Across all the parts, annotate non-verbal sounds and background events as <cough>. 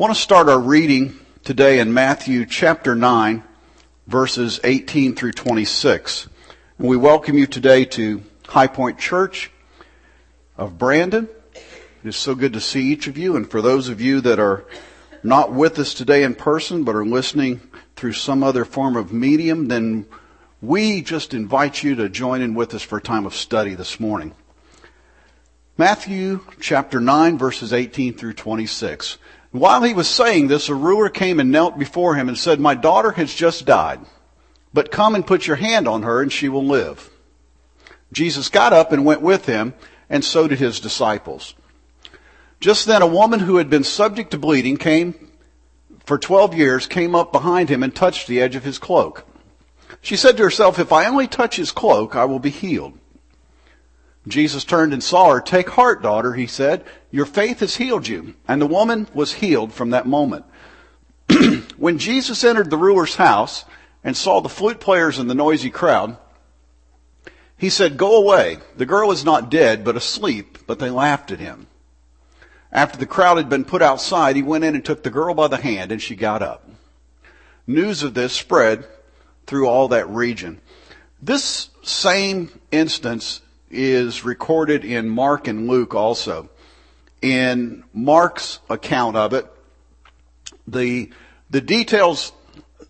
want to start our reading today in Matthew chapter 9, verses 18 through 26. And we welcome you today to High Point Church of Brandon. It is so good to see each of you. And for those of you that are not with us today in person, but are listening through some other form of medium, then we just invite you to join in with us for a time of study this morning. Matthew chapter 9 verses 18 through 26. While he was saying this, a ruler came and knelt before him and said, My daughter has just died, but come and put your hand on her and she will live. Jesus got up and went with him, and so did his disciples. Just then a woman who had been subject to bleeding came for 12 years, came up behind him and touched the edge of his cloak. She said to herself, if I only touch his cloak, I will be healed. Jesus turned and saw her. Take heart, daughter, he said. Your faith has healed you. And the woman was healed from that moment. <clears throat> when Jesus entered the ruler's house and saw the flute players and the noisy crowd, he said, Go away. The girl is not dead, but asleep. But they laughed at him. After the crowd had been put outside, he went in and took the girl by the hand, and she got up. News of this spread through all that region. This same instance is recorded in Mark and Luke also. In Mark's account of it, the, the details,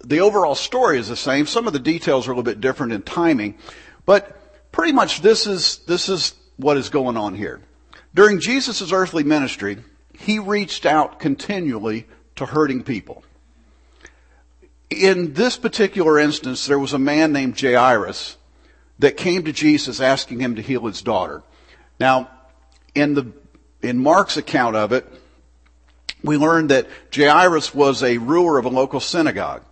the overall story is the same. Some of the details are a little bit different in timing, but pretty much this is, this is what is going on here. During Jesus' earthly ministry, he reached out continually to hurting people. In this particular instance, there was a man named Jairus that came to Jesus asking him to heal his daughter. Now, in the, in Mark's account of it, we learned that Jairus was a ruler of a local synagogue.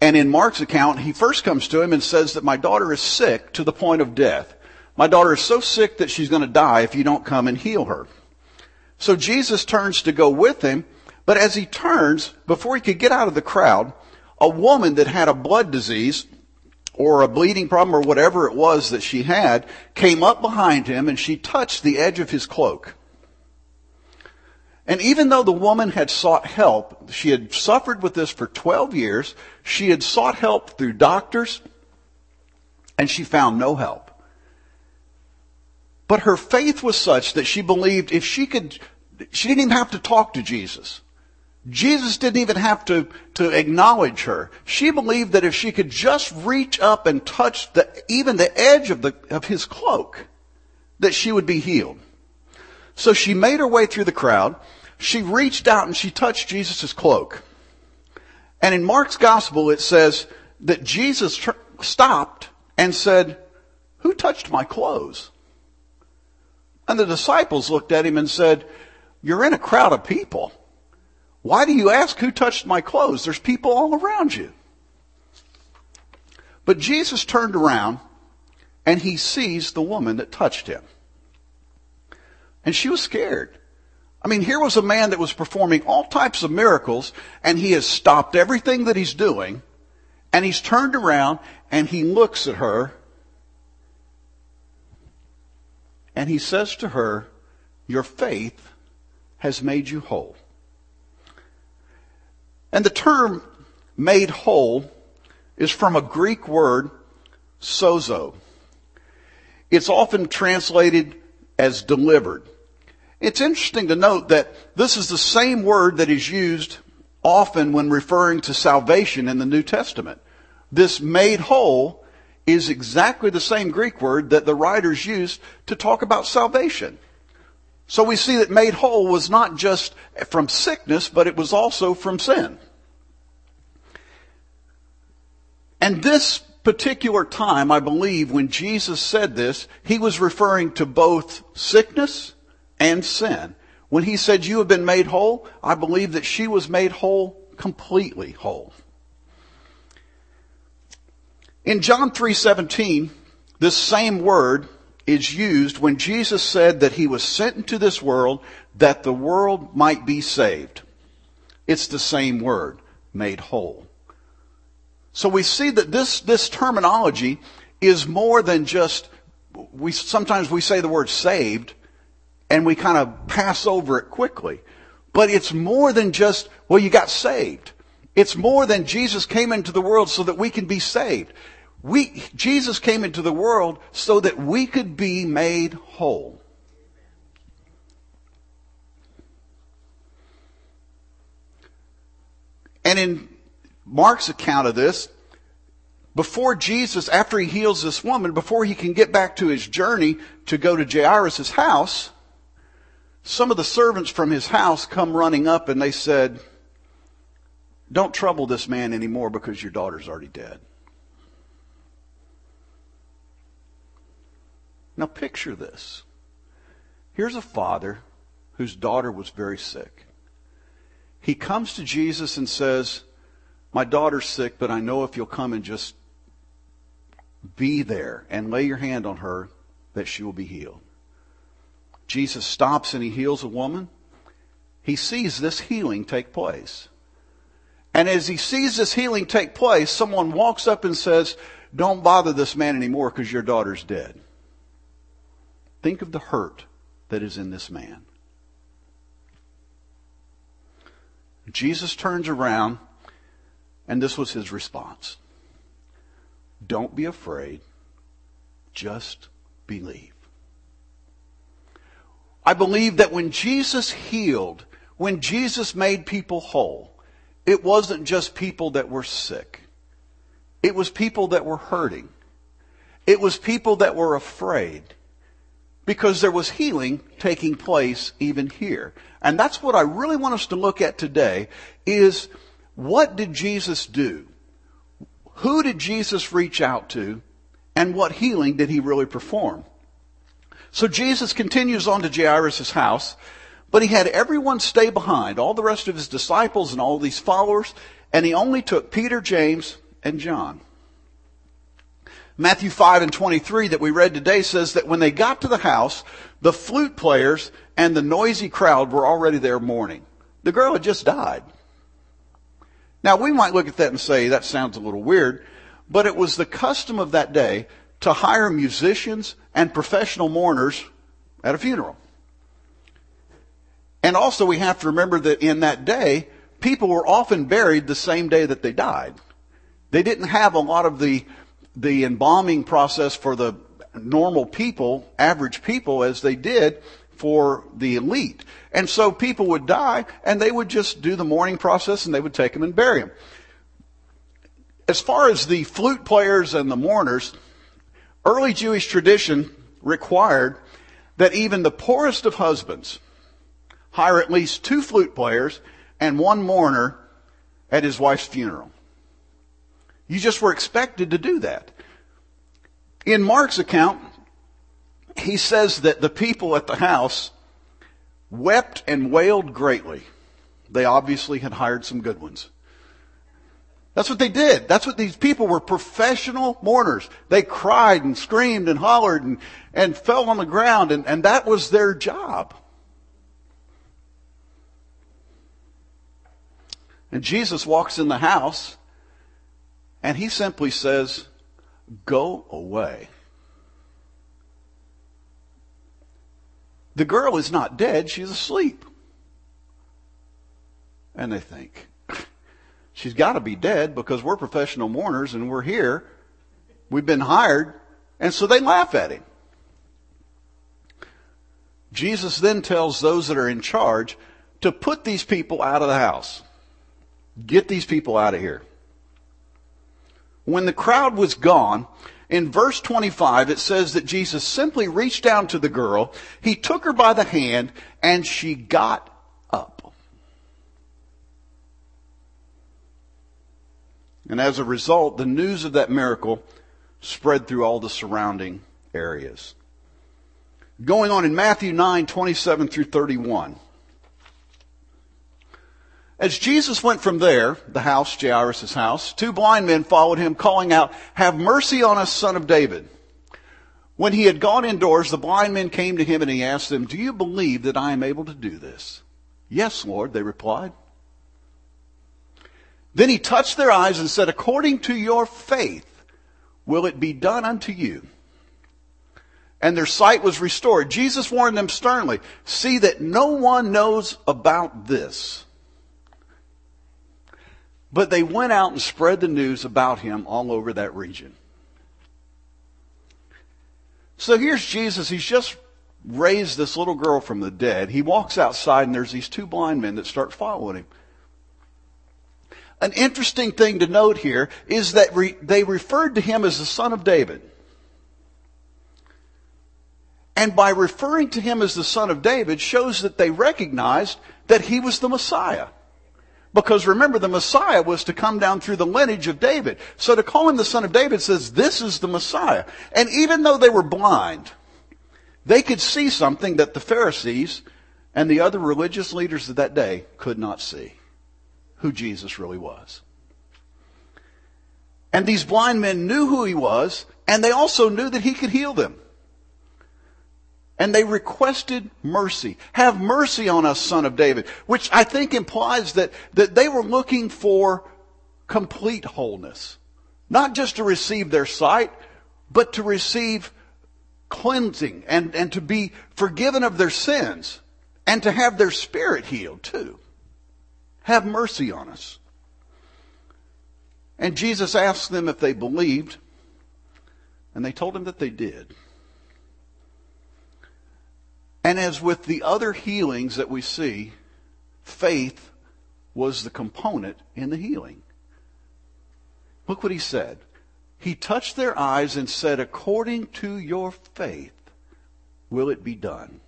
And in Mark's account, he first comes to him and says that my daughter is sick to the point of death. My daughter is so sick that she's going to die if you don't come and heal her. So Jesus turns to go with him, but as he turns, before he could get out of the crowd, a woman that had a blood disease or a bleeding problem or whatever it was that she had came up behind him and she touched the edge of his cloak. And even though the woman had sought help, she had suffered with this for 12 years, she had sought help through doctors, and she found no help. But her faith was such that she believed if she could, she didn't even have to talk to Jesus. Jesus didn't even have to, to acknowledge her. She believed that if she could just reach up and touch the, even the edge of the, of his cloak, that she would be healed. So she made her way through the crowd. She reached out and she touched Jesus' cloak. And in Mark's gospel, it says that Jesus tr- stopped and said, who touched my clothes? And the disciples looked at him and said, you're in a crowd of people. Why do you ask who touched my clothes? There's people all around you. But Jesus turned around and he sees the woman that touched him. And she was scared. I mean, here was a man that was performing all types of miracles and he has stopped everything that he's doing and he's turned around and he looks at her and he says to her, your faith has made you whole. And the term made whole is from a Greek word, sozo. It's often translated as delivered. It's interesting to note that this is the same word that is used often when referring to salvation in the New Testament. This made whole is exactly the same Greek word that the writers used to talk about salvation. So we see that made whole was not just from sickness, but it was also from sin. And this particular time, I believe, when Jesus said this, he was referring to both sickness and sin. When he said, you have been made whole, I believe that she was made whole, completely whole. In John 3:17, this same word is used when Jesus said that he was sent into this world that the world might be saved. It's the same word, made whole. So we see that this, this terminology is more than just, we, sometimes we say the word saved and we kind of pass over it quickly. But it's more than just, well, you got saved. It's more than Jesus came into the world so that we can be saved. We, Jesus came into the world so that we could be made whole. And in Mark's account of this, before Jesus, after he heals this woman, before he can get back to his journey to go to Jairus' house, some of the servants from his house come running up and they said, don't trouble this man anymore because your daughter's already dead. Now picture this. Here's a father whose daughter was very sick. He comes to Jesus and says, my daughter's sick, but I know if you'll come and just be there and lay your hand on her, that she will be healed. Jesus stops and he heals a woman. He sees this healing take place. And as he sees this healing take place, someone walks up and says, don't bother this man anymore because your daughter's dead. Think of the hurt that is in this man. Jesus turns around and this was his response. Don't be afraid. Just believe. I believe that when Jesus healed, when Jesus made people whole, it wasn't just people that were sick. It was people that were hurting. It was people that were afraid because there was healing taking place even here. And that's what I really want us to look at today is what did Jesus do? Who did Jesus reach out to? And what healing did he really perform? So Jesus continues on to Jairus' house, but he had everyone stay behind, all the rest of his disciples and all these followers, and he only took Peter, James, and John. Matthew 5 and 23 that we read today says that when they got to the house, the flute players and the noisy crowd were already there mourning. The girl had just died. Now we might look at that and say that sounds a little weird, but it was the custom of that day to hire musicians and professional mourners at a funeral. And also we have to remember that in that day, people were often buried the same day that they died. They didn't have a lot of the, the embalming process for the normal people, average people, as they did for the elite. And so people would die and they would just do the mourning process and they would take them and bury them. As far as the flute players and the mourners, early Jewish tradition required that even the poorest of husbands hire at least two flute players and one mourner at his wife's funeral. You just were expected to do that. In Mark's account, he says that the people at the house wept and wailed greatly. They obviously had hired some good ones. That's what they did. That's what these people were professional mourners. They cried and screamed and hollered and, and fell on the ground and, and that was their job. And Jesus walks in the house and he simply says, go away. The girl is not dead, she's asleep. And they think, <laughs> she's got to be dead because we're professional mourners and we're here. We've been hired. And so they laugh at him. Jesus then tells those that are in charge to put these people out of the house. Get these people out of here. When the crowd was gone, in verse 25, it says that Jesus simply reached down to the girl, he took her by the hand, and she got up. And as a result, the news of that miracle spread through all the surrounding areas. Going on in Matthew 9, 27 through 31. As Jesus went from there, the house, Jairus' house, two blind men followed him calling out, have mercy on us, son of David. When he had gone indoors, the blind men came to him and he asked them, do you believe that I am able to do this? Yes, Lord, they replied. Then he touched their eyes and said, according to your faith, will it be done unto you? and their sight was restored. Jesus warned them sternly, see that no one knows about this. But they went out and spread the news about him all over that region. So here's Jesus. He's just raised this little girl from the dead. He walks outside and there's these two blind men that start following him. An interesting thing to note here is that re- they referred to him as the son of David. And by referring to him as the son of David shows that they recognized that he was the Messiah. Because remember, the Messiah was to come down through the lineage of David. So to call him the son of David says, this is the Messiah. And even though they were blind, they could see something that the Pharisees and the other religious leaders of that day could not see. Who Jesus really was. And these blind men knew who he was, and they also knew that he could heal them. And they requested mercy. Have mercy on us, son of David. Which I think implies that, that they were looking for complete wholeness. Not just to receive their sight, but to receive cleansing and, and to be forgiven of their sins and to have their spirit healed too. Have mercy on us. And Jesus asked them if they believed, and they told him that they did. And as with the other healings that we see, faith was the component in the healing. Look what he said. He touched their eyes and said, according to your faith, will it be done?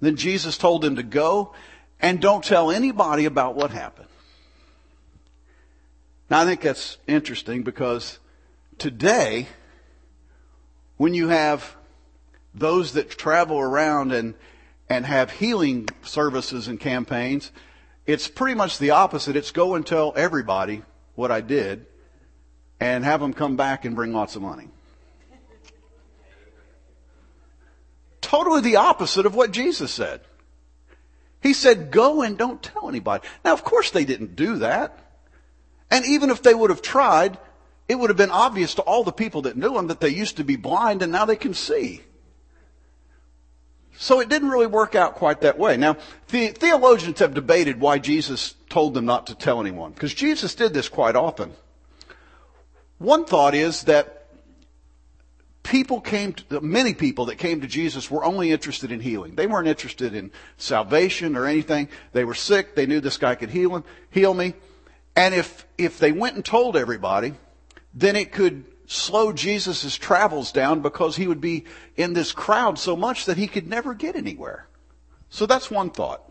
Then Jesus told them to go and don't tell anybody about what happened. Now I think that's interesting because today, when you have those that travel around and, and have healing services and campaigns, it's pretty much the opposite. It's go and tell everybody what I did and have them come back and bring lots of money. Totally the opposite of what Jesus said. He said, go and don't tell anybody. Now, of course they didn't do that. And even if they would have tried, it would have been obvious to all the people that knew him that they used to be blind and now they can see. So it didn't really work out quite that way. Now, the theologians have debated why Jesus told them not to tell anyone, because Jesus did this quite often. One thought is that people came to, many people that came to Jesus were only interested in healing. They weren't interested in salvation or anything. They were sick. They knew this guy could heal them, heal me. And if, if they went and told everybody, then it could slow Jesus' travels down because he would be in this crowd so much that he could never get anywhere. So that's one thought.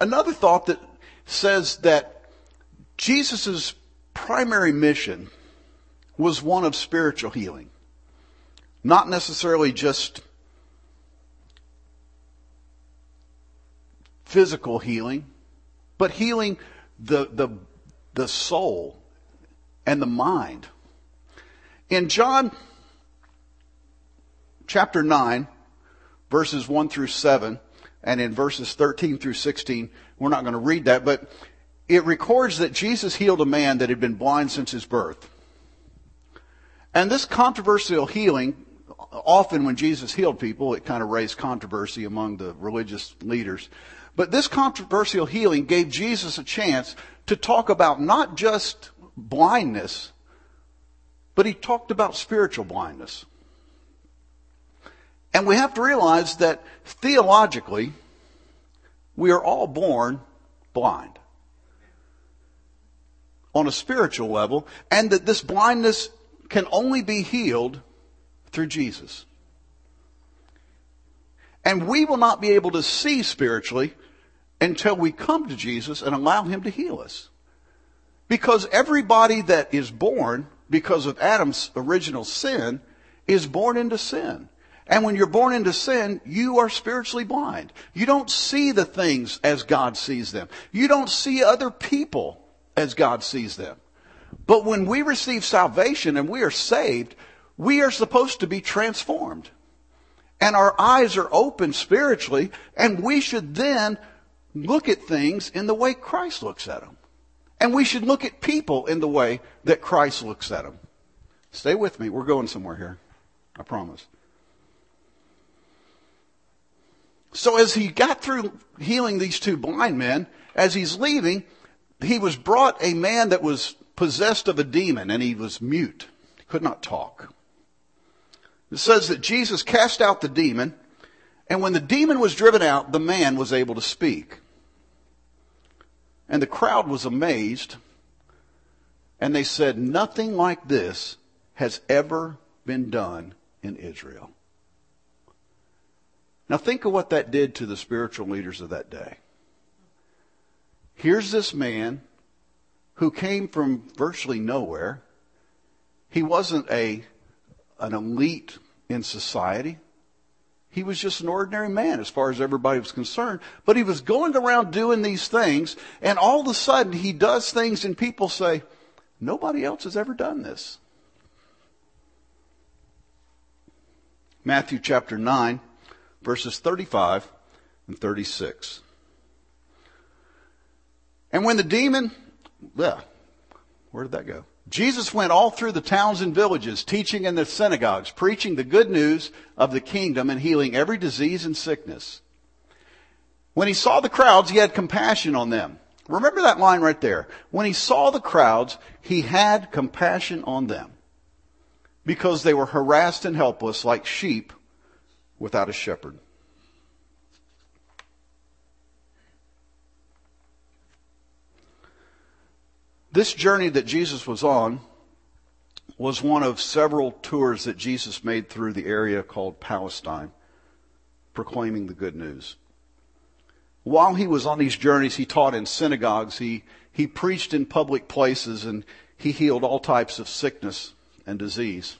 Another thought that says that Jesus' primary mission was one of spiritual healing. Not necessarily just physical healing, but healing the, the, the soul and the mind. In John chapter 9, verses 1 through 7, and in verses 13 through 16, we're not going to read that, but it records that Jesus healed a man that had been blind since his birth. And this controversial healing, often when Jesus healed people, it kind of raised controversy among the religious leaders. But this controversial healing gave Jesus a chance to talk about not just blindness, but he talked about spiritual blindness. And we have to realize that theologically, we are all born blind on a spiritual level, and that this blindness can only be healed through Jesus. And we will not be able to see spiritually until we come to Jesus and allow Him to heal us. Because everybody that is born because of Adam's original sin is born into sin. And when you're born into sin, you are spiritually blind. You don't see the things as God sees them. You don't see other people as God sees them. But when we receive salvation and we are saved, we are supposed to be transformed. And our eyes are open spiritually, and we should then look at things in the way Christ looks at them. And we should look at people in the way that Christ looks at them. Stay with me. We're going somewhere here. I promise. So as he got through healing these two blind men, as he's leaving, he was brought a man that was possessed of a demon and he was mute. He could not talk. It says that Jesus cast out the demon and when the demon was driven out, the man was able to speak. And the crowd was amazed and they said, nothing like this has ever been done in Israel. Now think of what that did to the spiritual leaders of that day. Here's this man who came from virtually nowhere. He wasn't a, an elite in society. He was just an ordinary man as far as everybody was concerned. But he was going around doing these things, and all of a sudden he does things and people say, nobody else has ever done this. Matthew chapter 9, verses 35 and 36. And when the demon, yeah, where did that go? Jesus went all through the towns and villages, teaching in the synagogues, preaching the good news of the kingdom and healing every disease and sickness. When he saw the crowds, he had compassion on them. Remember that line right there. When he saw the crowds, he had compassion on them because they were harassed and helpless like sheep without a shepherd. This journey that Jesus was on was one of several tours that Jesus made through the area called Palestine, proclaiming the good news. While he was on these journeys, he taught in synagogues, he, he preached in public places, and he healed all types of sickness and disease.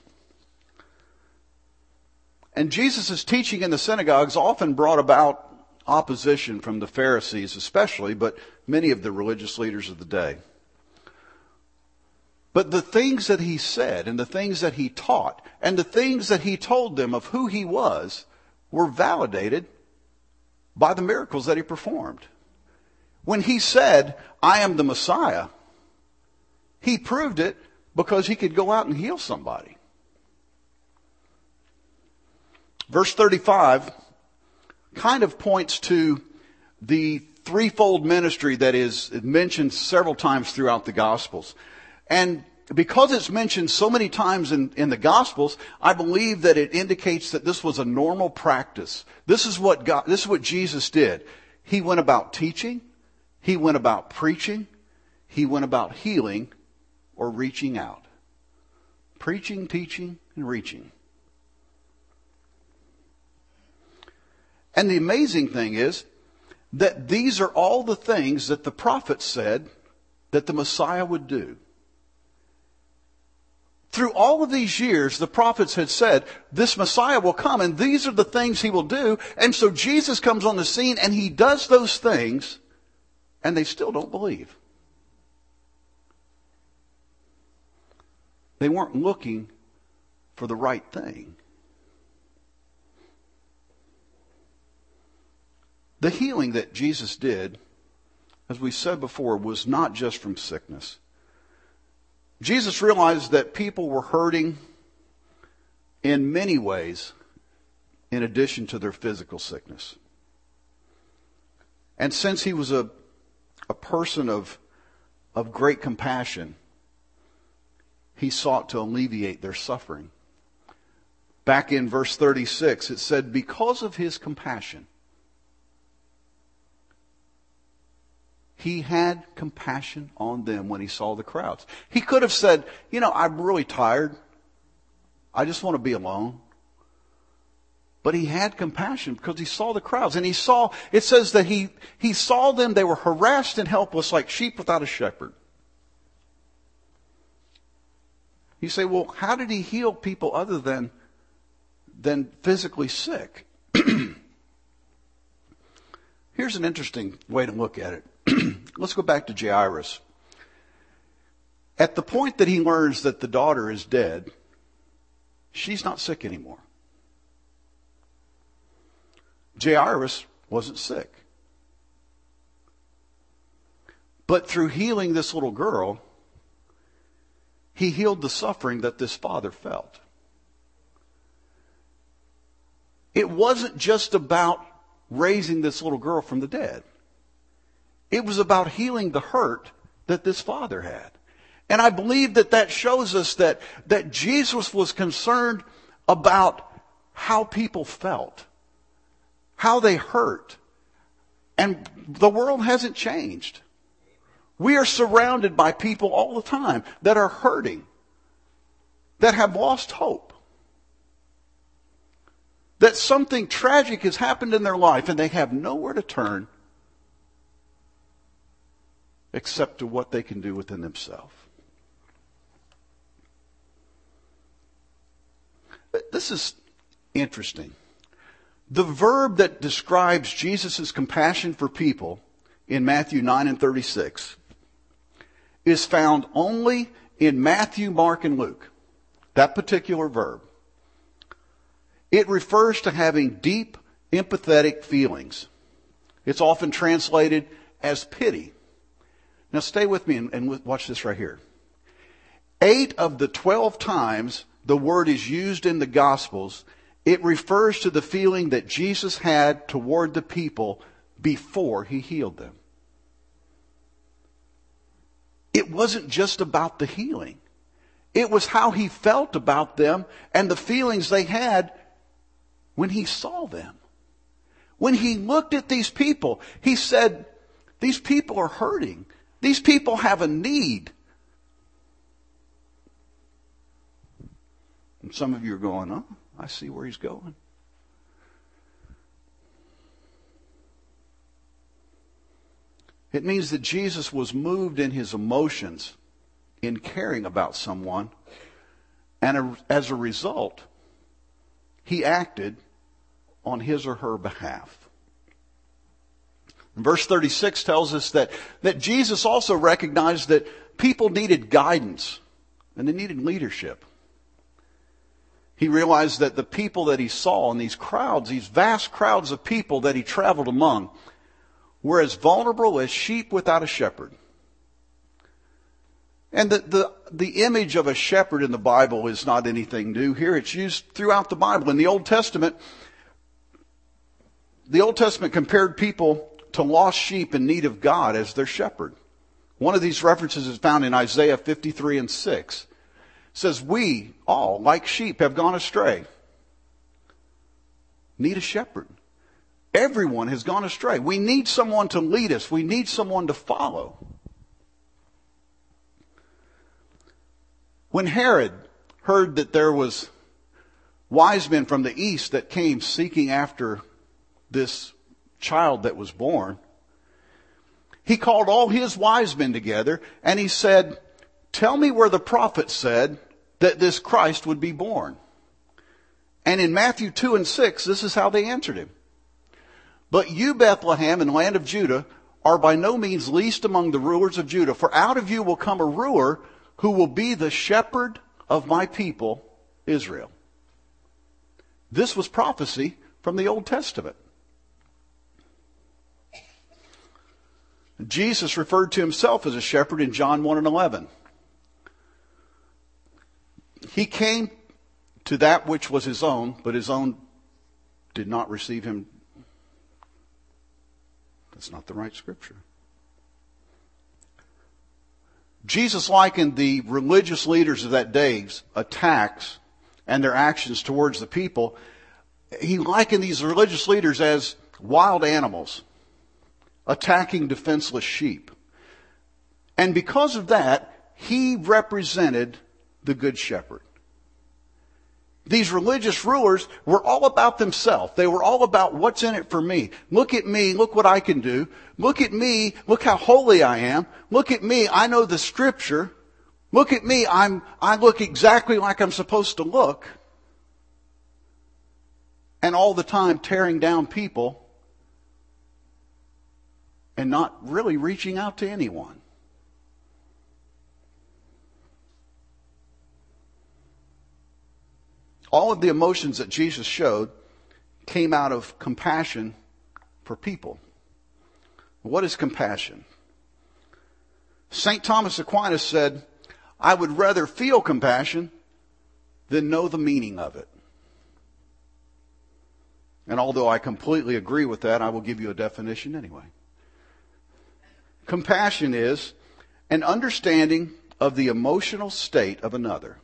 And Jesus' teaching in the synagogues often brought about opposition from the Pharisees especially, but many of the religious leaders of the day. But the things that he said and the things that he taught and the things that he told them of who he was were validated by the miracles that he performed. When he said, I am the Messiah, he proved it because he could go out and heal somebody. Verse 35 kind of points to the threefold ministry that is mentioned several times throughout the Gospels. And because it's mentioned so many times in, in the Gospels, I believe that it indicates that this was a normal practice. This is what God, this is what Jesus did. He went about teaching, he went about preaching, he went about healing or reaching out. Preaching, teaching, and reaching. And the amazing thing is that these are all the things that the prophets said that the Messiah would do. Through all of these years, the prophets had said, this Messiah will come and these are the things he will do. And so Jesus comes on the scene and he does those things and they still don't believe. They weren't looking for the right thing. The healing that Jesus did, as we said before, was not just from sickness. Jesus realized that people were hurting in many ways in addition to their physical sickness. And since he was a, a person of, of great compassion, he sought to alleviate their suffering. Back in verse 36, it said, because of his compassion, He had compassion on them when he saw the crowds. He could have said, you know, I'm really tired. I just want to be alone. But he had compassion because he saw the crowds and he saw, it says that he, he saw them, they were harassed and helpless like sheep without a shepherd. You say, well, how did he heal people other than, than physically sick? <clears throat> Here's an interesting way to look at it. <clears throat> Let's go back to Jairus. At the point that he learns that the daughter is dead, she's not sick anymore. Jairus wasn't sick. But through healing this little girl, he healed the suffering that this father felt. It wasn't just about raising this little girl from the dead. It was about healing the hurt that this father had. And I believe that that shows us that, that Jesus was concerned about how people felt, how they hurt. And the world hasn't changed. We are surrounded by people all the time that are hurting, that have lost hope, that something tragic has happened in their life and they have nowhere to turn except to what they can do within themselves. This is interesting. The verb that describes Jesus' compassion for people in Matthew 9 and 36 is found only in Matthew, Mark, and Luke. That particular verb. It refers to having deep, empathetic feelings. It's often translated as pity. Now stay with me and, and watch this right here. Eight of the twelve times the word is used in the Gospels, it refers to the feeling that Jesus had toward the people before he healed them. It wasn't just about the healing. It was how he felt about them and the feelings they had when he saw them. When he looked at these people, he said, these people are hurting. These people have a need. And some of you are going, oh, I see where he's going. It means that Jesus was moved in his emotions in caring about someone, and as a result, he acted on his or her behalf. Verse 36 tells us that, that Jesus also recognized that people needed guidance and they needed leadership. He realized that the people that he saw in these crowds, these vast crowds of people that he traveled among, were as vulnerable as sheep without a shepherd. And the, the, the image of a shepherd in the Bible is not anything new here. It's used throughout the Bible. In the Old Testament, the Old Testament compared people to lost sheep in need of God as their shepherd. One of these references is found in Isaiah 53 and 6. It says, We all, like sheep, have gone astray. Need a shepherd. Everyone has gone astray. We need someone to lead us. We need someone to follow. When Herod heard that there was wise men from the east that came seeking after this child that was born, he called all his wise men together and he said, tell me where the prophet said that this Christ would be born. And in Matthew 2 and 6, this is how they answered him. But you, Bethlehem, in the land of Judah, are by no means least among the rulers of Judah, for out of you will come a ruler who will be the shepherd of my people, Israel. This was prophecy from the Old Testament. Jesus referred to himself as a shepherd in John 1 and 11. He came to that which was his own, but his own did not receive him. That's not the right scripture. Jesus likened the religious leaders of that day's attacks and their actions towards the people. He likened these religious leaders as wild animals attacking defenseless sheep. And because of that, he represented the good shepherd. These religious rulers were all about themselves. They were all about what's in it for me. Look at me. Look what I can do. Look at me. Look how holy I am. Look at me. I know the scripture. Look at me. I'm, I look exactly like I'm supposed to look. And all the time tearing down people and not really reaching out to anyone. All of the emotions that Jesus showed came out of compassion for people. What is compassion? St. Thomas Aquinas said, I would rather feel compassion than know the meaning of it. And although I completely agree with that, I will give you a definition anyway. Compassion is an understanding of the emotional state of another.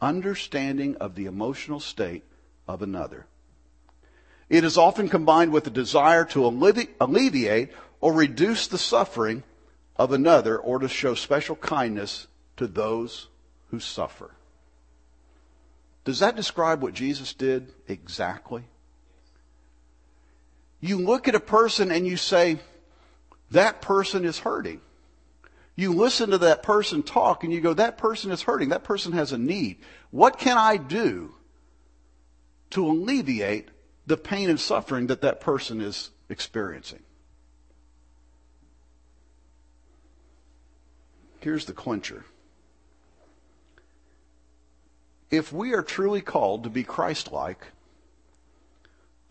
Understanding of the emotional state of another. It is often combined with a desire to alleviate or reduce the suffering of another or to show special kindness to those who suffer. Does that describe what Jesus did exactly? You look at a person and you say, that person is hurting. You listen to that person talk and you go, that person is hurting. That person has a need. What can I do to alleviate the pain and suffering that that person is experiencing? Here's the clincher. If we are truly called to be Christ-like,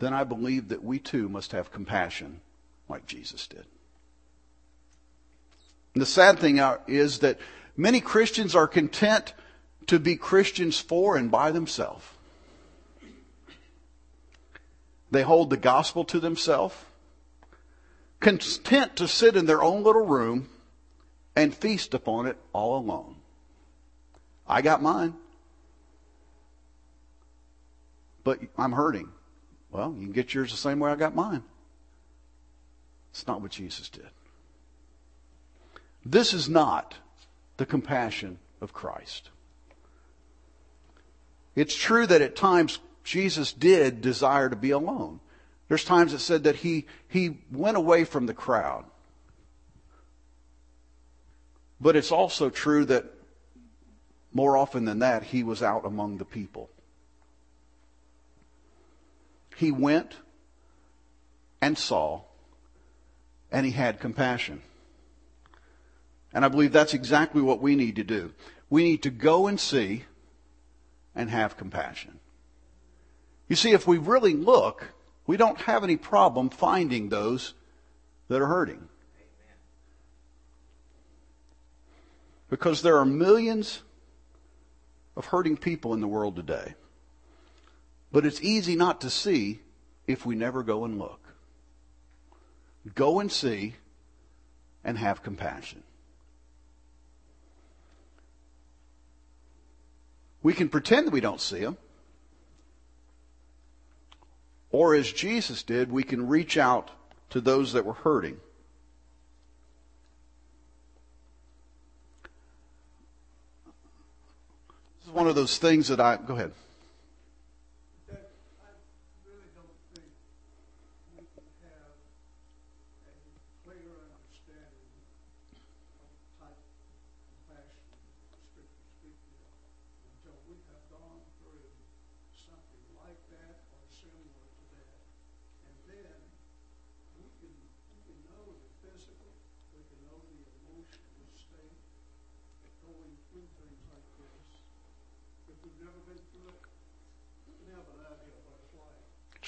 then I believe that we too must have compassion like Jesus did. And the sad thing uh, is that many Christians are content to be Christians for and by themselves. They hold the gospel to themselves, content to sit in their own little room and feast upon it all alone. I got mine. But I'm hurting. Well, you can get yours the same way I got mine. It's not what Jesus did. This is not the compassion of Christ. It's true that at times Jesus did desire to be alone. There's times it said that he, he went away from the crowd. But it's also true that more often than that, he was out among the people. He went and saw, and he had compassion. And I believe that's exactly what we need to do. We need to go and see and have compassion. You see, if we really look, we don't have any problem finding those that are hurting. Because there are millions of hurting people in the world today. But it's easy not to see if we never go and look. Go and see and have compassion. We can pretend that we don't see them. Or as Jesus did, we can reach out to those that were hurting. This is one of those things that I, go ahead.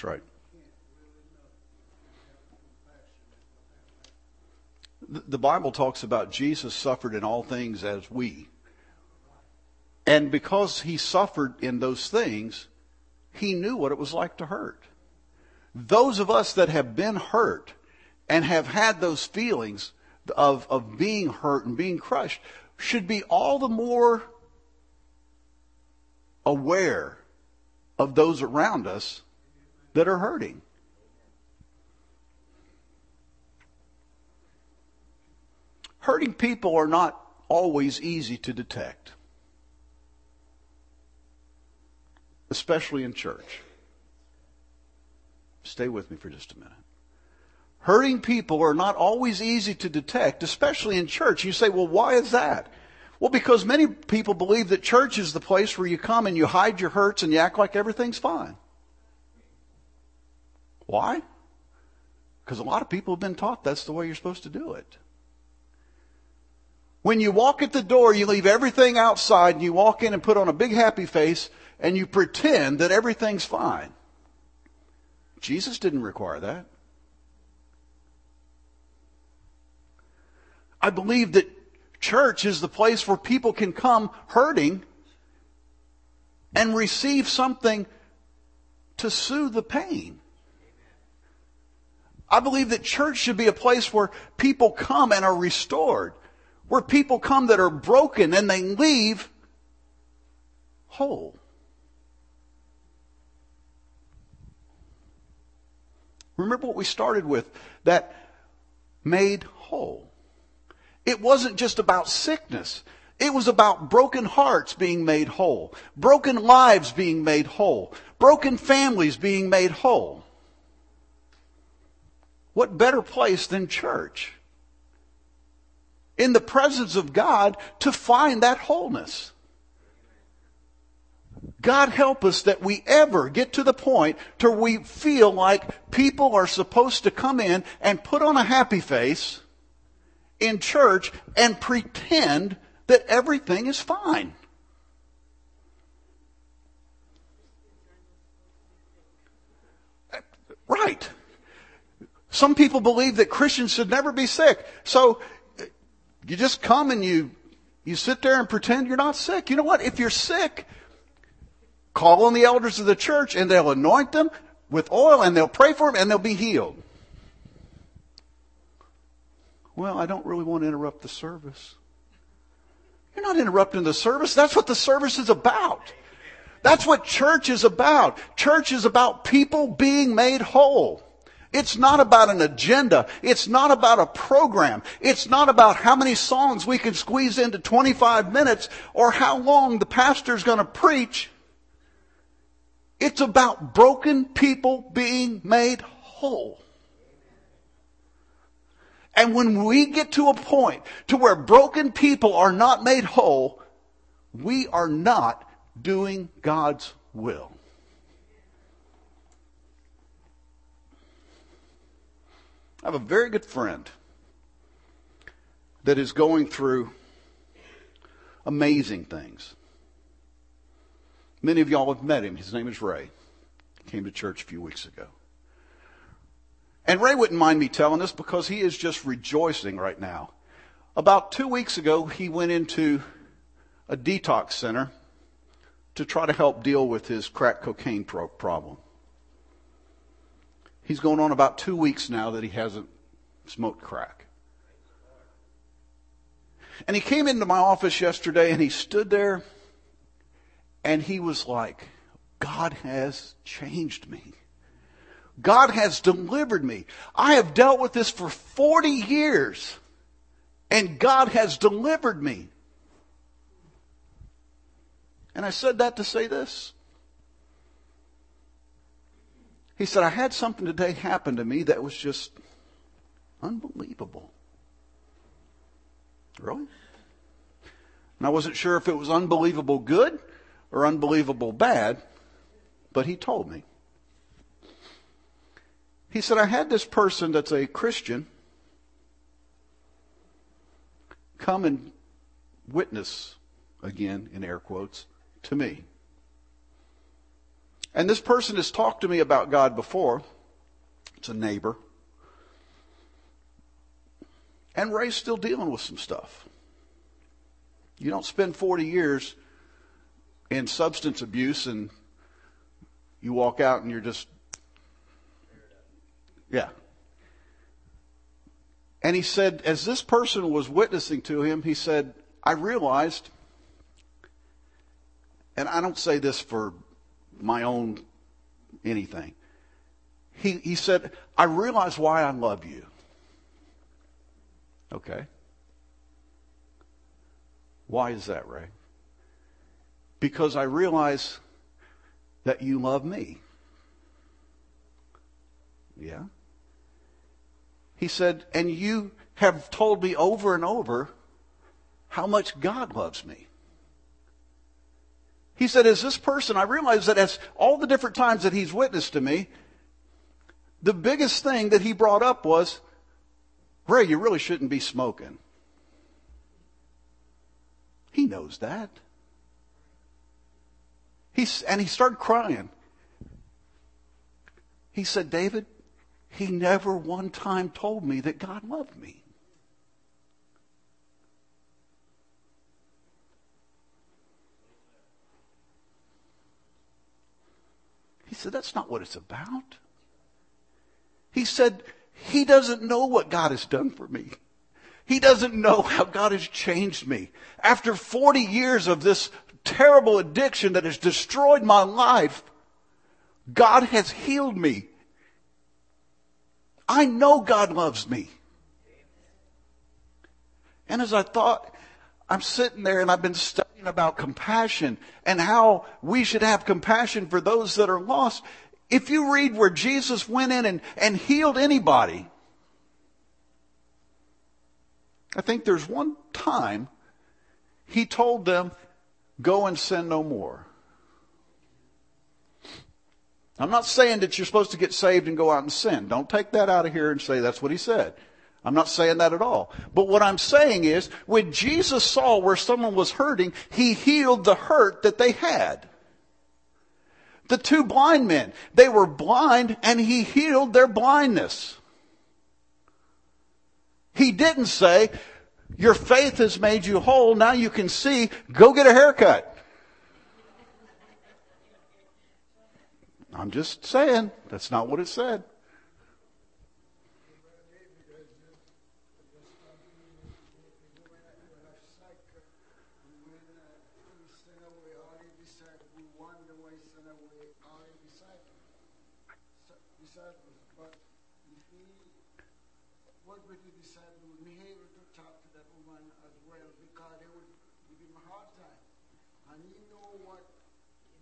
That's right. The Bible talks about Jesus suffered in all things as we. And because he suffered in those things, he knew what it was like to hurt. Those of us that have been hurt and have had those feelings of, of being hurt and being crushed should be all the more aware of those around us that are hurting. Hurting people are not always easy to detect, especially in church. Stay with me for just a minute. Hurting people are not always easy to detect, especially in church. You say, well, why is that? Well, because many people believe that church is the place where you come and you hide your hurts and you act like everything's fine. Why? Because a lot of people have been taught that's the way you're supposed to do it. When you walk at the door, you leave everything outside and you walk in and put on a big happy face and you pretend that everything's fine. Jesus didn't require that. I believe that Church is the place where people can come hurting and receive something to soothe the pain. I believe that church should be a place where people come and are restored. Where people come that are broken and they leave whole. Remember what we started with, that made whole. It wasn't just about sickness. It was about broken hearts being made whole, broken lives being made whole, broken families being made whole. What better place than church? In the presence of God to find that wholeness. God help us that we ever get to the point to we feel like people are supposed to come in and put on a happy face in church and pretend that everything is fine. Right. Some people believe that Christians should never be sick. So you just come and you, you sit there and pretend you're not sick. You know what? If you're sick, call on the elders of the church and they'll anoint them with oil and they'll pray for them and they'll be healed. Well, I don't really want to interrupt the service. You're not interrupting the service. That's what the service is about. That's what church is about. Church is about people being made whole. It's not about an agenda. It's not about a program. It's not about how many songs we can squeeze into 25 minutes or how long the pastor's going to preach. It's about broken people being made whole. And when we get to a point to where broken people are not made whole, we are not doing God's will. I have a very good friend that is going through amazing things. Many of y'all have met him. His name is Ray. He came to church a few weeks ago. And Ray wouldn't mind me telling this because he is just rejoicing right now. About two weeks ago, he went into a detox center to try to help deal with his crack cocaine pro- problem. He's going on about two weeks now that he hasn't smoked crack. And he came into my office yesterday and he stood there and he was like, God has changed me. God has delivered me. I have dealt with this for 40 years and God has delivered me. And I said that to say this. He said, I had something today happen to me that was just unbelievable. Really? And I wasn't sure if it was unbelievable good or unbelievable bad, but he told me. He said, I had this person that's a Christian come and witness, again in air quotes, to me. And this person has talked to me about God before. It's a neighbor. And Ray's still dealing with some stuff. You don't spend 40 years in substance abuse and you walk out and you're just, yeah. And he said, as this person was witnessing to him, he said, I realized, and I don't say this for my own anything. He, he said, I realize why I love you. Okay. Why is that, Ray? Because I realize that you love me. Yeah. He said, and you have told me over and over how much God loves me. He said, as this person, I realized that as all the different times that he's witnessed to me, the biggest thing that he brought up was, Ray, you really shouldn't be smoking. He knows that. He's, and he started crying. He said, David, he never one time told me that God loved me. He said, That's not what it's about. He said, He doesn't know what God has done for me. He doesn't know how God has changed me. After 40 years of this terrible addiction that has destroyed my life, God has healed me. I know God loves me. And as I thought, I'm sitting there and I've been studying about compassion and how we should have compassion for those that are lost. If you read where Jesus went in and, and healed anybody, I think there's one time he told them, go and sin no more. I'm not saying that you're supposed to get saved and go out and sin. Don't take that out of here and say that's what he said. I'm not saying that at all. But what I'm saying is, when Jesus saw where someone was hurting, he healed the hurt that they had. The two blind men, they were blind and he healed their blindness. He didn't say, your faith has made you whole, now you can see, go get a haircut. I'm just saying, that's not what it said.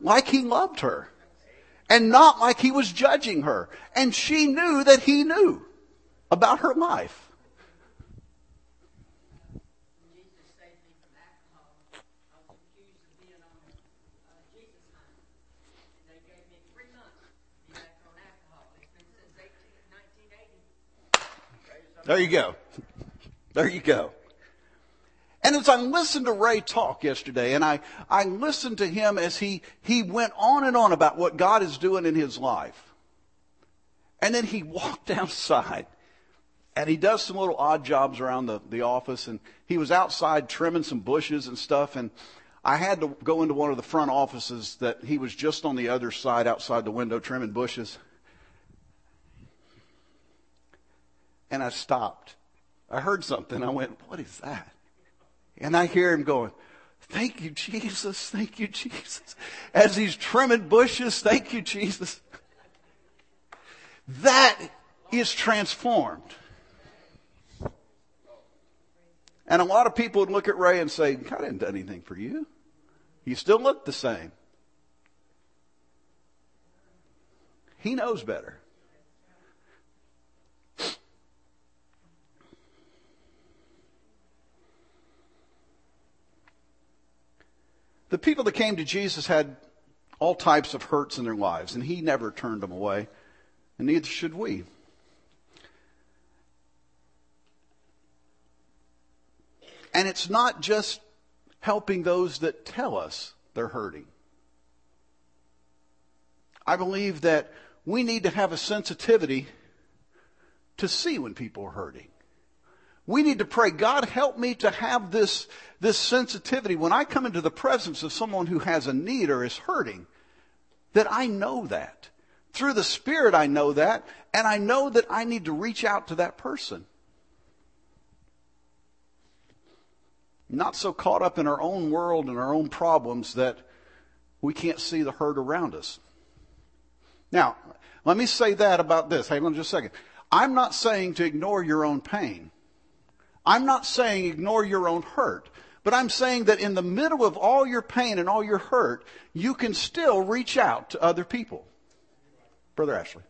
like he loved her and not like he was judging her. And she knew that he knew about her life. There you go. There you go. And as I listened to Ray talk yesterday, and I, I listened to him as he, he went on and on about what God is doing in his life. And then he <laughs> walked outside and he does some little odd jobs around the, the office and he was outside trimming some bushes and stuff and I had to go into one of the front offices that he was just on the other side outside the window trimming bushes. And I stopped. I heard something. I went, what is that? And I hear him going, Thank you, Jesus. Thank you, Jesus. As he's trimming bushes, thank you, Jesus. That is transformed. And a lot of people would look at Ray and say, God didn't do anything for you. You still look the same. He knows better. The people that came to Jesus had all types of hurts in their lives, and he never turned them away, and neither should we. And it's not just helping those that tell us they're hurting. I believe that we need to have a sensitivity to see when people are hurting. We need to pray, God, help me to have this, this sensitivity when I come into the presence of someone who has a need or is hurting, that I know that. Through the Spirit, I know that, and I know that I need to reach out to that person. Not so caught up in our own world and our own problems that we can't see the hurt around us. Now, let me say that about this. Hang on just a second. I'm not saying to ignore your own pain. I'm not saying ignore your own hurt, but I'm saying that in the middle of all your pain and all your hurt, you can still reach out to other people. Brother Ashley.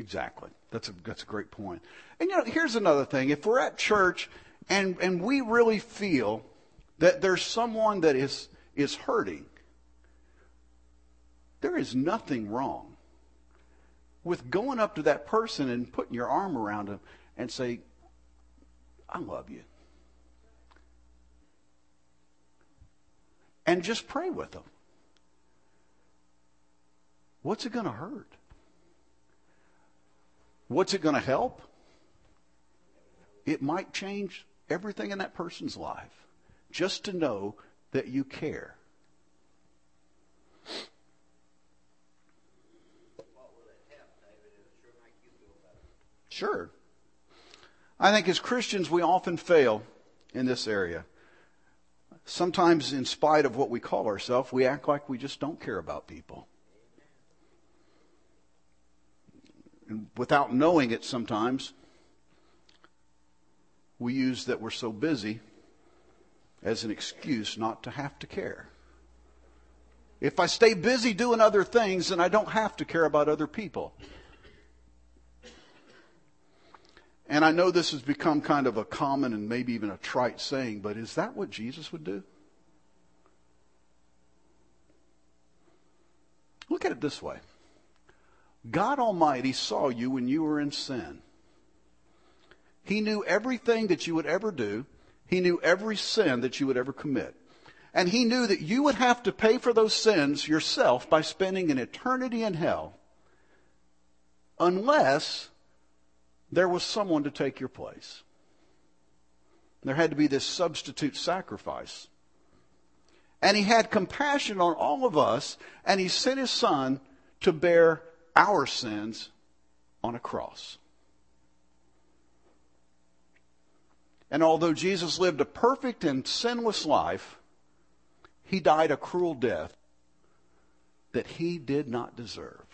Exactly. That's a, that's a great point. And you know, here's another thing. If we're at church and, and we really feel that there's someone that is, is hurting, there is nothing wrong with going up to that person and putting your arm around them and say, I love you. And just pray with them. What's it going to hurt? What's it going to help? It might change everything in that person's life just to know that you care. Sure. I think as Christians, we often fail in this area. Sometimes, in spite of what we call ourselves, we act like we just don't care about people. And without knowing it sometimes, we use that we're so busy as an excuse not to have to care. If I stay busy doing other things, then I don't have to care about other people. And I know this has become kind of a common and maybe even a trite saying, but is that what Jesus would do? Look at it this way God Almighty saw you when you were in sin. He knew everything that you would ever do. He knew every sin that you would ever commit. And he knew that you would have to pay for those sins yourself by spending an eternity in hell unless there was someone to take your place. There had to be this substitute sacrifice. And he had compassion on all of us, and he sent his son to bear our sins on a cross. And although Jesus lived a perfect and sinless life, he died a cruel death that he did not deserve.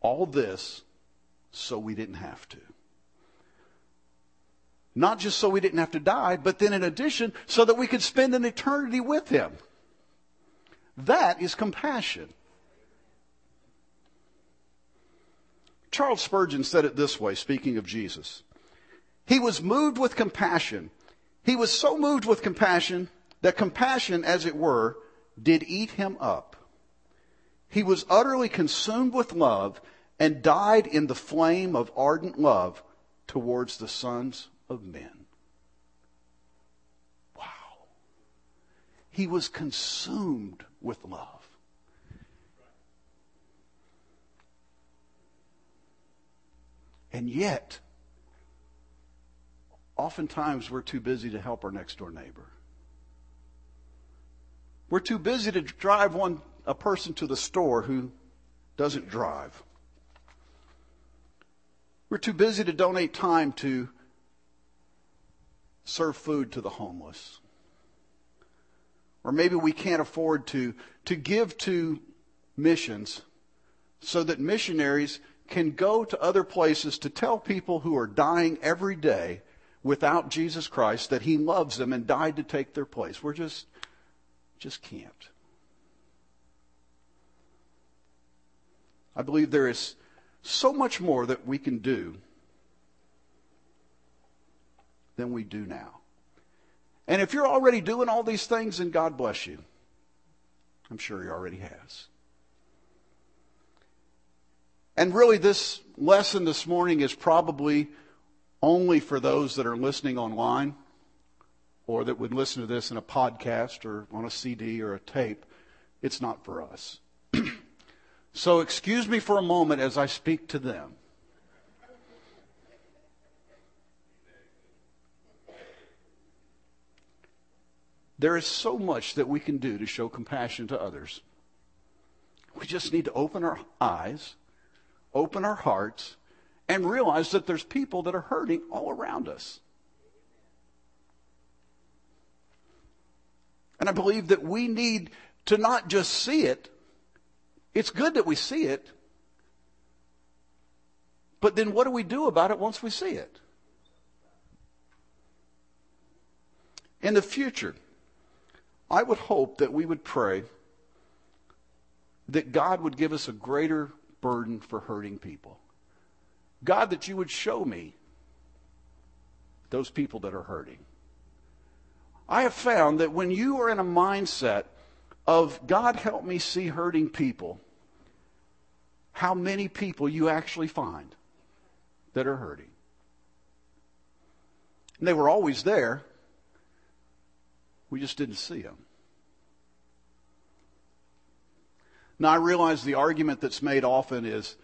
All this so we didn't have to. Not just so we didn't have to die, but then in addition, so that we could spend an eternity with Him. That is compassion. Charles Spurgeon said it this way, speaking of Jesus. He was moved with compassion. He was so moved with compassion that compassion, as it were, did eat him up. He was utterly consumed with love and died in the flame of ardent love towards the sons of men. Wow. He was consumed with love. And yet, oftentimes we're too busy to help our next door neighbor. We're too busy to drive one, a person to the store who doesn't drive. We're too busy to donate time to serve food to the homeless. Or maybe we can't afford to, to give to missions so that missionaries can go to other places to tell people who are dying every day without Jesus Christ that he loves them and died to take their place. We're just, just can't. I believe there is so much more that we can do than we do now. And if you're already doing all these things, then God bless you. I'm sure He already has. And really, this lesson this morning is probably only for those that are listening online or that would listen to this in a podcast or on a CD or a tape. It's not for us. <clears throat> So excuse me for a moment as I speak to them. There is so much that we can do to show compassion to others. We just need to open our eyes, open our hearts, and realize that there's people that are hurting all around us. And I believe that we need to not just see it, it's good that we see it. But then what do we do about it once we see it? In the future, I would hope that we would pray that God would give us a greater burden for hurting people. God, that you would show me those people that are hurting. I have found that when you are in a mindset of God help me see hurting people, how many people you actually find that are hurting. And they were always there. We just didn't see them. Now, I realize the argument that's made often is,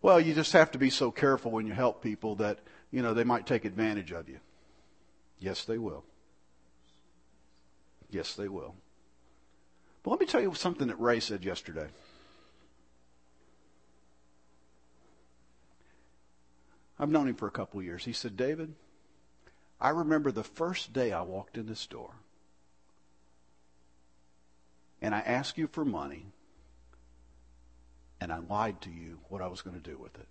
well, you just have to be so careful when you help people that, you know, they might take advantage of you. Yes, they will. Yes, they will. But let me tell you something that Ray said yesterday. I've known him for a couple of years. He said, David, I remember the first day I walked in this door and I asked you for money and I lied to you what I was going to do with it.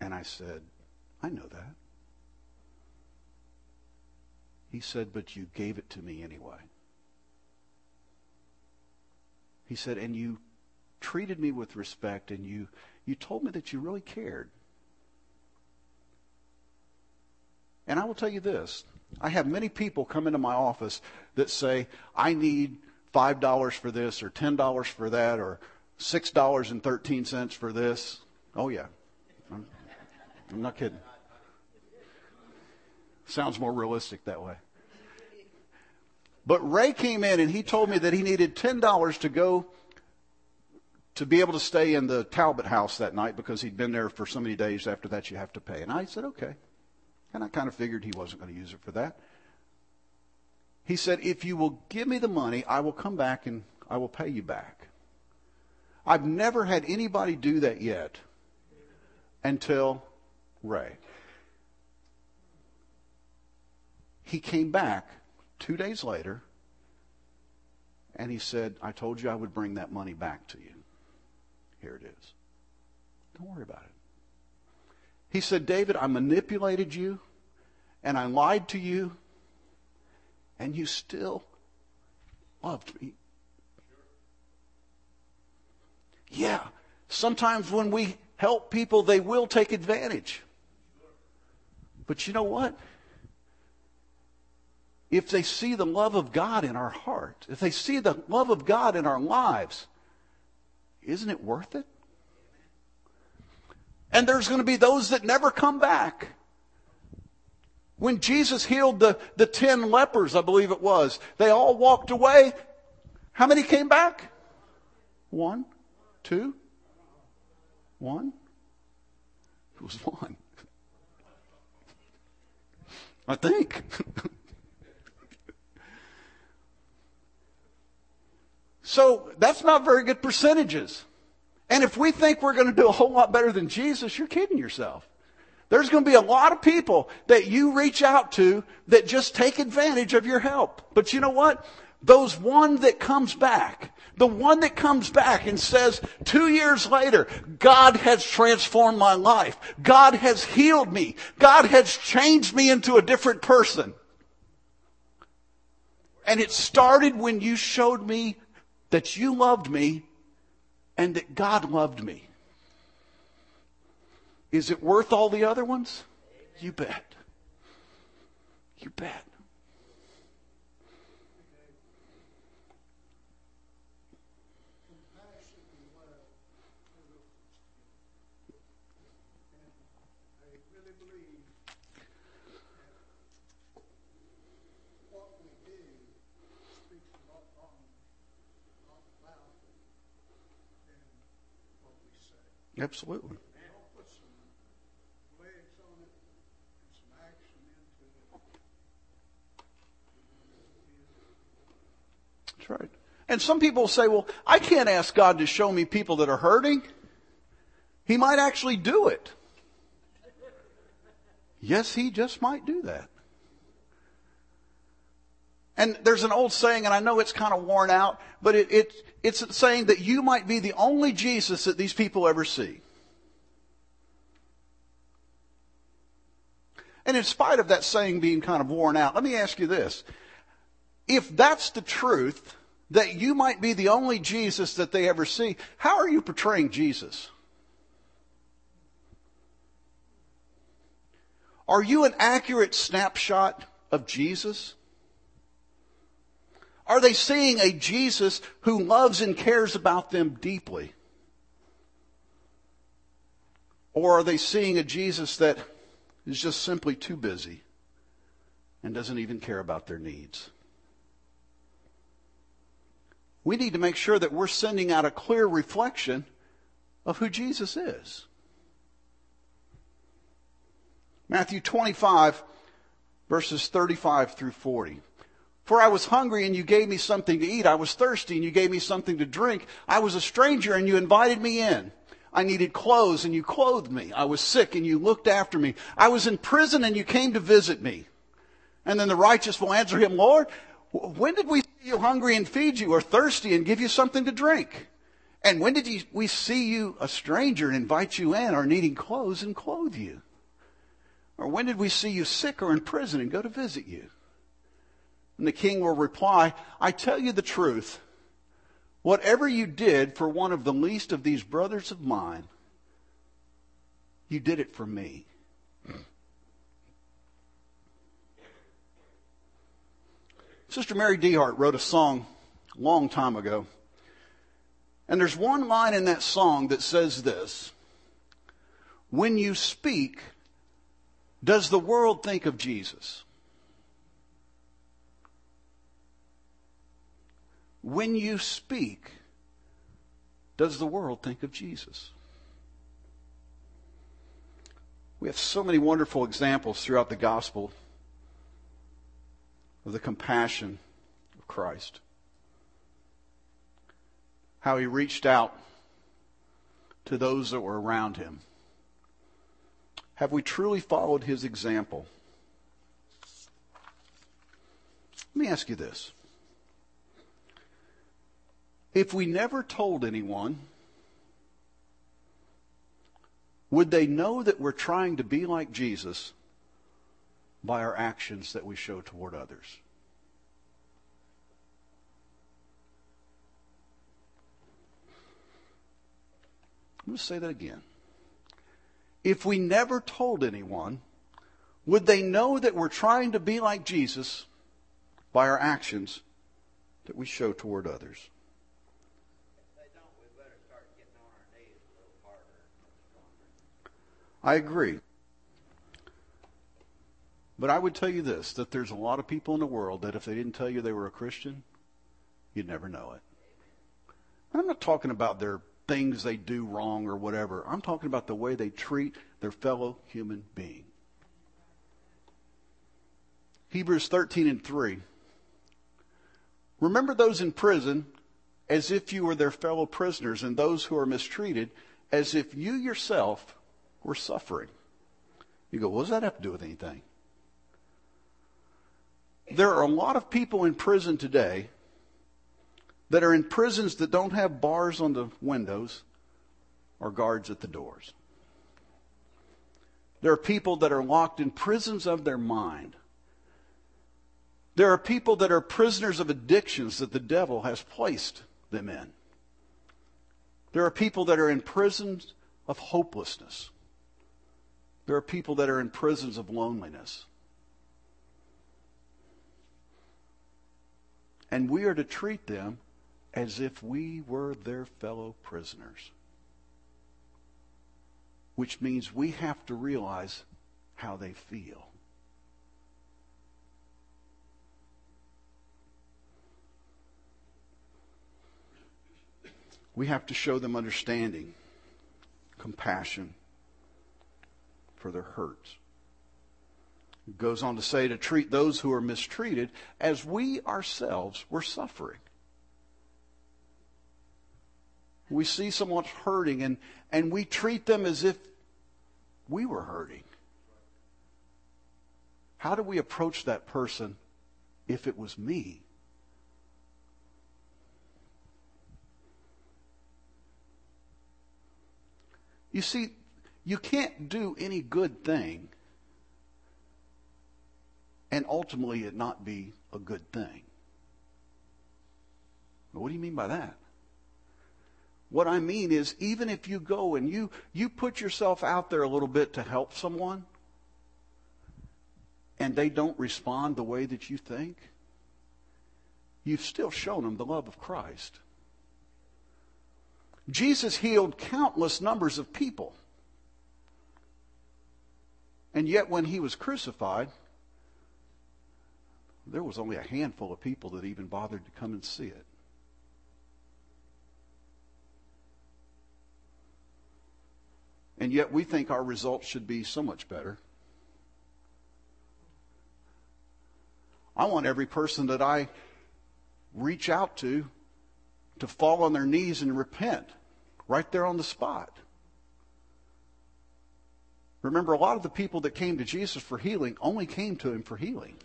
And I said, I know that. He said, but you gave it to me anyway. He said, and you treated me with respect and you, you told me that you really cared. And I will tell you this. I have many people come into my office that say, I need $5 for this or $10 for that or $6.13 for this. Oh, yeah. I'm, I'm not kidding. Sounds more realistic that way. But Ray came in and he told me that he needed $10 to go to be able to stay in the Talbot house that night because he'd been there for so many days. After that, you have to pay. And I said, okay. And I kind of figured he wasn't going to use it for that. He said, if you will give me the money, I will come back and I will pay you back. I've never had anybody do that yet until Ray. He came back two days later and he said, I told you I would bring that money back to you. Here it is. Don't worry about it. He said, David, I manipulated you and I lied to you and you still loved me. Yeah, sometimes when we help people, they will take advantage. But you know what? If they see the love of God in our heart, if they see the love of God in our lives, isn't it worth it? And there's going to be those that never come back. When Jesus healed the, the ten lepers, I believe it was, they all walked away. How many came back? One, two, one. It was one. <laughs> I think. <laughs> So that's not very good percentages. And if we think we're going to do a whole lot better than Jesus, you're kidding yourself. There's going to be a lot of people that you reach out to that just take advantage of your help. But you know what? Those one that comes back, the one that comes back and says, two years later, God has transformed my life. God has healed me. God has changed me into a different person. And it started when you showed me that you loved me and that God loved me. Is it worth all the other ones? You bet. You bet. Absolutely. And some people say, well, I can't ask God to show me people that are hurting. He might actually do it. Yes, he just might do that. And there's an old saying, and I know it's kind of worn out, but it, it, it's saying that you might be the only Jesus that these people ever see. And in spite of that saying being kind of worn out, let me ask you this. If that's the truth, that you might be the only Jesus that they ever see, how are you portraying Jesus? Are you an accurate snapshot of Jesus? Are they seeing a Jesus who loves and cares about them deeply? Or are they seeing a Jesus that is just simply too busy and doesn't even care about their needs? We need to make sure that we're sending out a clear reflection of who Jesus is. Matthew 25 verses 35 through 40. For I was hungry and you gave me something to eat. I was thirsty and you gave me something to drink. I was a stranger and you invited me in. I needed clothes and you clothed me. I was sick and you looked after me. I was in prison and you came to visit me. And then the righteous will answer him, Lord, when did we see you hungry and feed you or thirsty and give you something to drink? And when did we see you a stranger and invite you in or needing clothes and clothe you? Or when did we see you sick or in prison and go to visit you? And the king will reply, I tell you the truth. Whatever you did for one of the least of these brothers of mine, you did it for me. Sister Mary Dehart wrote a song a long time ago. And there's one line in that song that says this When you speak, does the world think of Jesus? When you speak, does the world think of Jesus? We have so many wonderful examples throughout the gospel of the compassion of Christ. How he reached out to those that were around him. Have we truly followed his example? Let me ask you this. If we never told anyone, would they know that we're trying to be like Jesus by our actions that we show toward others? I'm going to say that again. If we never told anyone, would they know that we're trying to be like Jesus by our actions that we show toward others? I agree. But I would tell you this that there's a lot of people in the world that if they didn't tell you they were a Christian, you'd never know it. I'm not talking about their things they do wrong or whatever. I'm talking about the way they treat their fellow human being. Hebrews 13 and 3. Remember those in prison as if you were their fellow prisoners, and those who are mistreated as if you yourself were suffering. You go, what does that have to do with anything? There are a lot of people in prison today that are in prisons that don't have bars on the windows or guards at the doors. There are people that are locked in prisons of their mind. There are people that are prisoners of addictions that the devil has placed them in. There are people that are in prisons of hopelessness. There are people that are in prisons of loneliness. And we are to treat them as if we were their fellow prisoners. Which means we have to realize how they feel. We have to show them understanding, compassion for their hurts. Goes on to say to treat those who are mistreated as we ourselves were suffering. We see someone hurting and, and we treat them as if we were hurting. How do we approach that person if it was me? You see, you can't do any good thing and ultimately it not be a good thing. What do you mean by that? What I mean is, even if you go and you, you put yourself out there a little bit to help someone, and they don't respond the way that you think, you've still shown them the love of Christ. Jesus healed countless numbers of people. And yet, when he was crucified, there was only a handful of people that even bothered to come and see it. And yet, we think our results should be so much better. I want every person that I reach out to to fall on their knees and repent right there on the spot. Remember, a lot of the people that came to Jesus for healing only came to him for healing.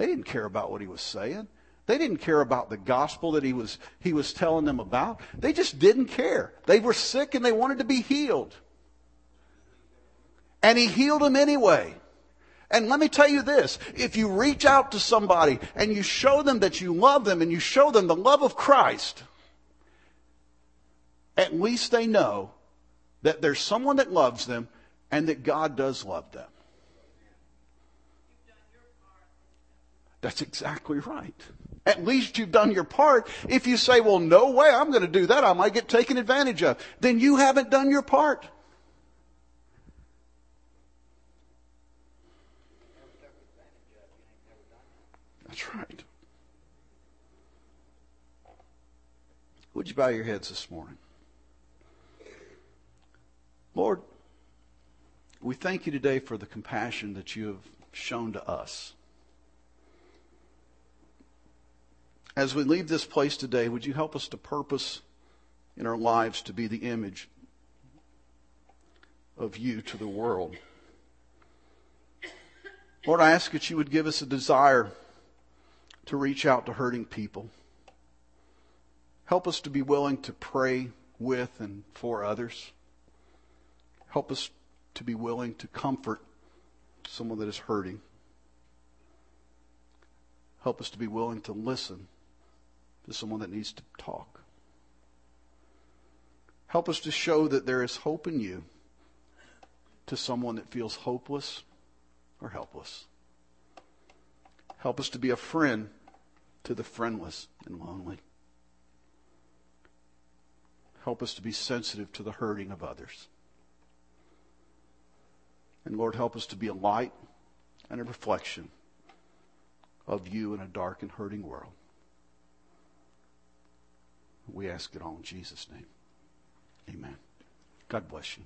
They didn't care about what he was saying. They didn't care about the gospel that he was, he was telling them about. They just didn't care. They were sick and they wanted to be healed. And he healed them anyway. And let me tell you this, if you reach out to somebody and you show them that you love them and you show them the love of Christ, at least they know that there's someone that loves them and that God does love them. That's exactly right. At least you've done your part. If you say, well, no way, I'm going to do that, I might get taken advantage of, then you haven't done your part. That's right. Would you bow your heads this morning? Lord, we thank you today for the compassion that you have shown to us. As we leave this place today, would you help us to purpose in our lives to be the image of you to the world? Lord, I ask that you would give us a desire to reach out to hurting people. Help us to be willing to pray with and for others. Help us to be willing to comfort someone that is hurting. Help us to be willing to listen to someone that needs to talk. Help us to show that there is hope in you to someone that feels hopeless or helpless. Help us to be a friend to the friendless and lonely. Help us to be sensitive to the hurting of others. And Lord, help us to be a light and a reflection of you in a dark and hurting world. We ask it all in Jesus' name. Amen. God bless you.